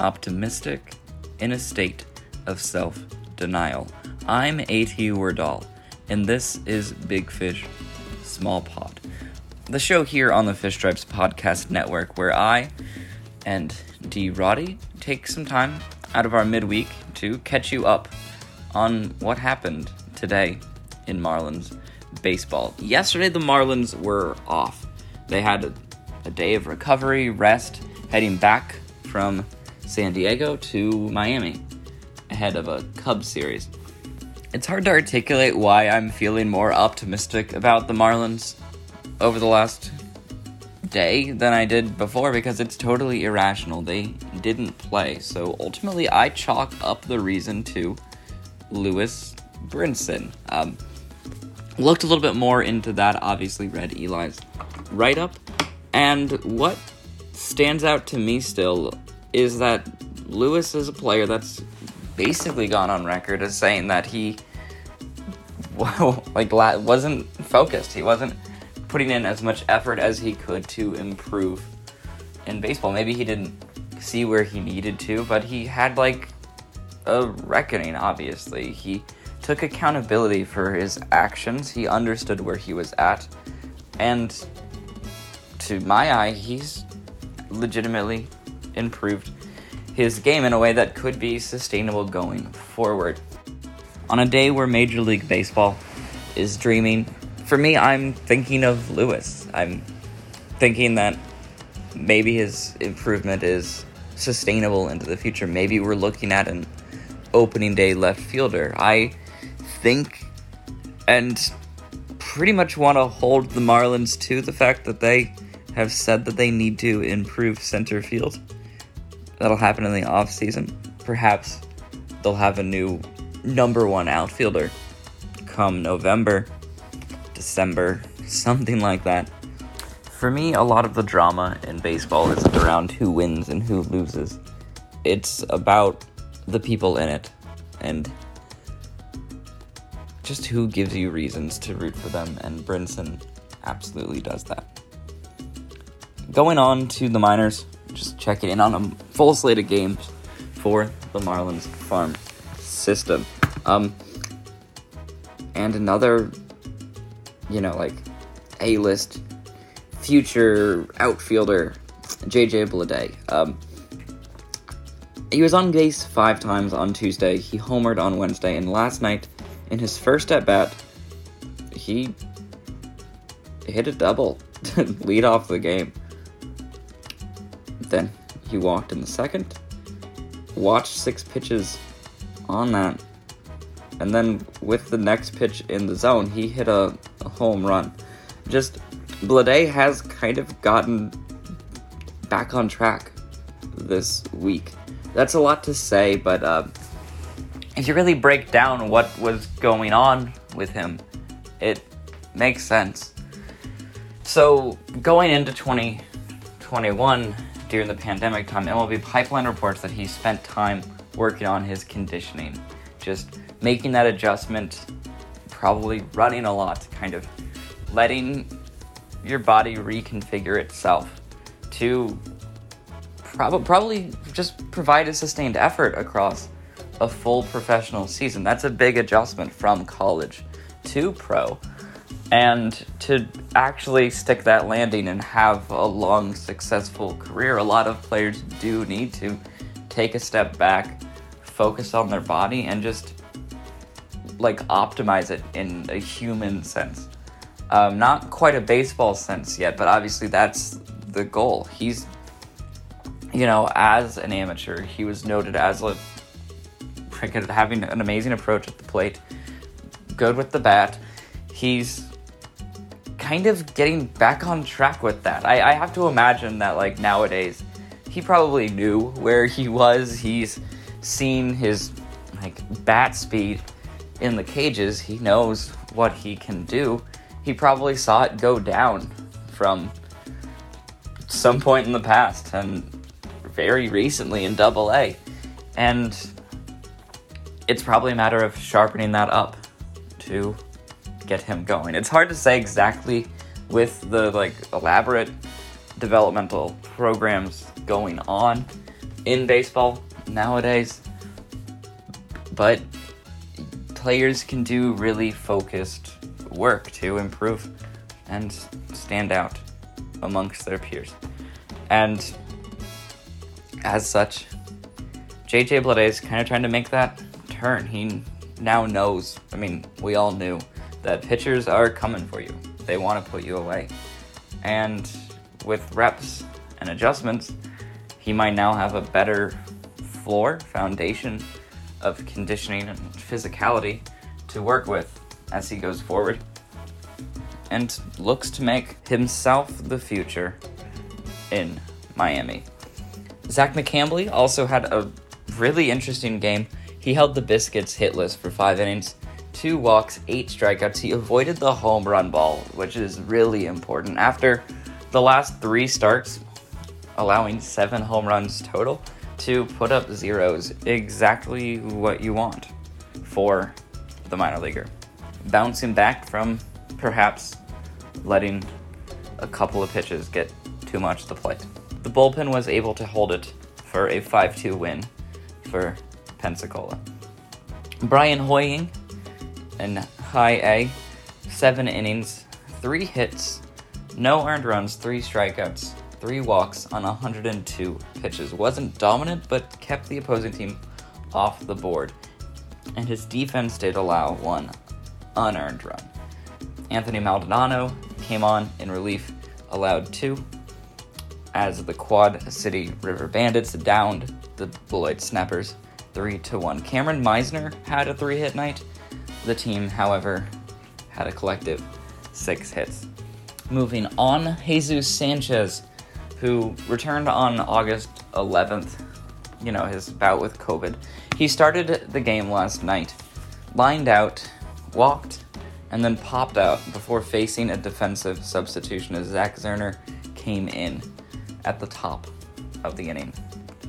optimistic, in a state of self denial. I'm A.T. Wordall, and this is Big Fish, Small Pod, the show here on the Fish Stripes Podcast Network where I and D. Roddy take some time out of our midweek to catch you up on what happened today in Marlins baseball. Yesterday, the Marlins were off. They had a, a day of recovery, rest, heading back from San Diego to Miami ahead of a Cubs series. It's hard to articulate why I'm feeling more optimistic about the Marlins over the last day than I did before because it's totally irrational. They didn't play. So ultimately, I chalk up the reason to Lewis Brinson. Um, looked a little bit more into that, obviously, read Eli's write up. And what stands out to me still is that Lewis is a player that's basically gone on record as saying that he well, like wasn't focused. He wasn't putting in as much effort as he could to improve in baseball. Maybe he didn't see where he needed to, but he had like a reckoning, obviously. He took accountability for his actions, he understood where he was at, and to my eye, he's legitimately improved his game in a way that could be sustainable going forward. On a day where Major League Baseball is dreaming, for me, I'm thinking of Lewis. I'm thinking that maybe his improvement is sustainable into the future. Maybe we're looking at an opening day left fielder. I think and pretty much want to hold the Marlins to the fact that they have said that they need to improve center field that'll happen in the off season. Perhaps they'll have a new number one outfielder come November, December, something like that. For me, a lot of the drama in baseball isn't around who wins and who loses. It's about the people in it and just who gives you reasons to root for them, and Brinson absolutely does that. Going on to the minors, just checking in on a full slate of games for the Marlins farm system. Um, and another, you know, like A list future outfielder, JJ Bleday. Um, he was on base five times on Tuesday. He homered on Wednesday, and last night, in his first at bat, he hit a double to lead off the game. Then he walked in the second, watched six pitches on that, and then with the next pitch in the zone, he hit a, a home run. JJ Bleday has kind of gotten back on track this week. That's a lot to say, but uh, if you really break down what was going on with him, it makes sense. So, going into 2021, during the pandemic time, MLB Pipeline reports that he spent time working on his conditioning, just making that adjustment, probably running a lot, kind of letting your body reconfigure itself to prob- probably just provide a sustained effort across a full professional season. That's a big adjustment from college to pro and to actually stick that landing and have a long, successful career, a lot of players do need to take a step back, focus on their body, and just like optimize it in a human sense. Um, not quite a baseball sense yet, but obviously that's the goal. He's, you know, as an amateur, he was noted as a having an amazing approach at the plate, good with the bat. He's kind of getting back on track with that. I, I have to imagine that like nowadays he probably knew where he was. He's seen his like bat speed in the cages. He knows what he can do. He probably saw it go down from some point in the past and very recently in double A. And it's probably a matter of sharpening that up to get him going. It's hard to say exactly with the like elaborate developmental programs going on in baseball nowadays. But players can do really focused work to improve and stand out amongst their peers. And as such, JJ Bleday is kind of trying to make that turn. He now knows, I mean, we all knew that pitchers are coming for you. They want to put you away. And with reps and adjustments, he might now have a better floor, foundation of conditioning and physicality to work with as he goes forward and looks to make himself the future in Miami. Zach McCambley also had a really interesting game. He held the Biscuits hitless for five innings, two walks, eight strikeouts. He avoided the home run ball, which is really important. After the last three starts, allowing seven home runs total, to put up zeros, exactly what you want for the minor leaguer. Bouncing back from perhaps letting a couple of pitches get too much to the plate. The bullpen was able to hold it for a 5 2 win for Pensacola. Bryan Hoeing in high A, seven innings, three hits, no earned runs, three strikeouts, three walks on 102 pitches. Wasn't dominant, but kept the opposing team off the board. And his defense did allow one unearned run. Anthony Maldonado came on in relief, allowed two, as the Quad City River Bandits downed the Beloit Snappers 3 to 1. Cameron Meisner had a three hit night. The team, however, had a collective six hits. Moving on, Jesus Sanchez, who returned on August 11th, you know, his bout with COVID. He started the game last night, lined out, walked, and then popped out before facing a defensive substitution as Zach Zerner came in at the top of the inning.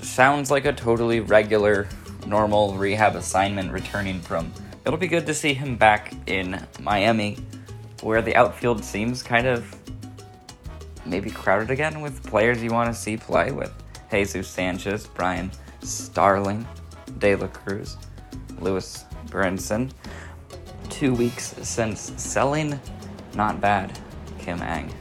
Sounds like a totally regular, normal rehab assignment returning from. It'll be good to see him back in Miami, where the outfield seems kind of maybe crowded again with players you want to see play with Jesus Sanchez, Brian Starling, De La Cruz, Lewis Brinson two weeks since selling not bad Kim Ng.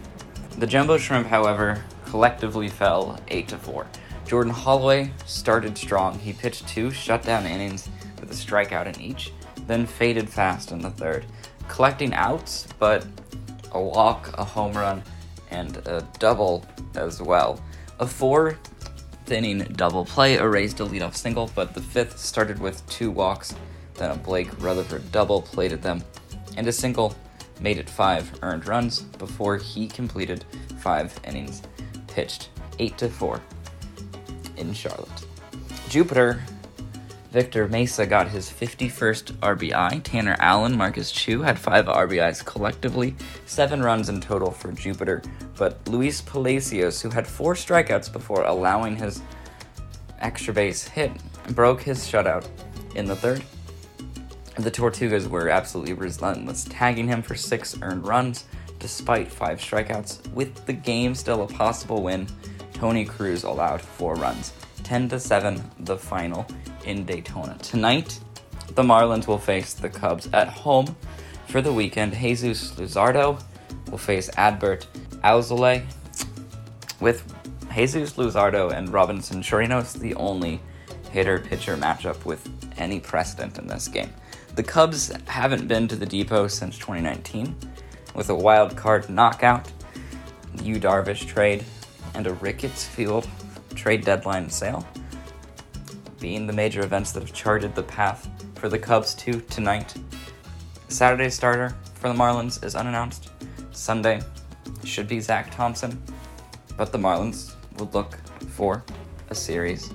The Jumbo Shrimp, however, collectively fell 8 to 4. Jordan Holloway started strong. He pitched two shutdown innings with a strikeout in each, then faded fast in the third, collecting outs, but a walk, a home run, and a double as well. A four inning double play erased a leadoff single, but the fifth started with two walks then a Blake Rutherford double plated them, and a single made it five earned runs before he completed five innings pitched 8 to 4 in Charlotte. Jupiter Victor Mesa got his 51st RBI. Tanner Allen, Marcus Chu had five RBIs collectively, seven runs in total for Jupiter. But Luis Palacios, who had four strikeouts before allowing his extra base hit, broke his shutout in the third the Tortugas were absolutely relentless, tagging him for six earned runs despite five strikeouts. With the game still a possible win, Tony Cruz allowed four runs. 10 to 7 the final in Daytona. Tonight, the Marlins will face the Cubs at home for the weekend. Jesus Luzardo will face Adbert Alzolay with Jesus Luzardo and Robinson Chirinos the only hitter pitcher matchup with any precedent in this game. The Cubs haven't been to the Depot since 2019, with a wild card knockout, Yu Darvish trade, and a Ricketts Field trade deadline sale being the major events that have charted the path for the Cubs to tonight. Saturday starter for the Marlins is unannounced. Sunday should be Zach Thompson, but the Marlins would look for a series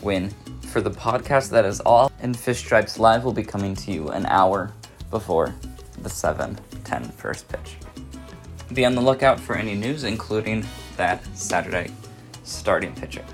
win for the podcast that is all. And Fish Stripes Live will be coming to you an hour before the 7 10 first pitch. Be on the lookout for any news, including that Saturday starting pitcher.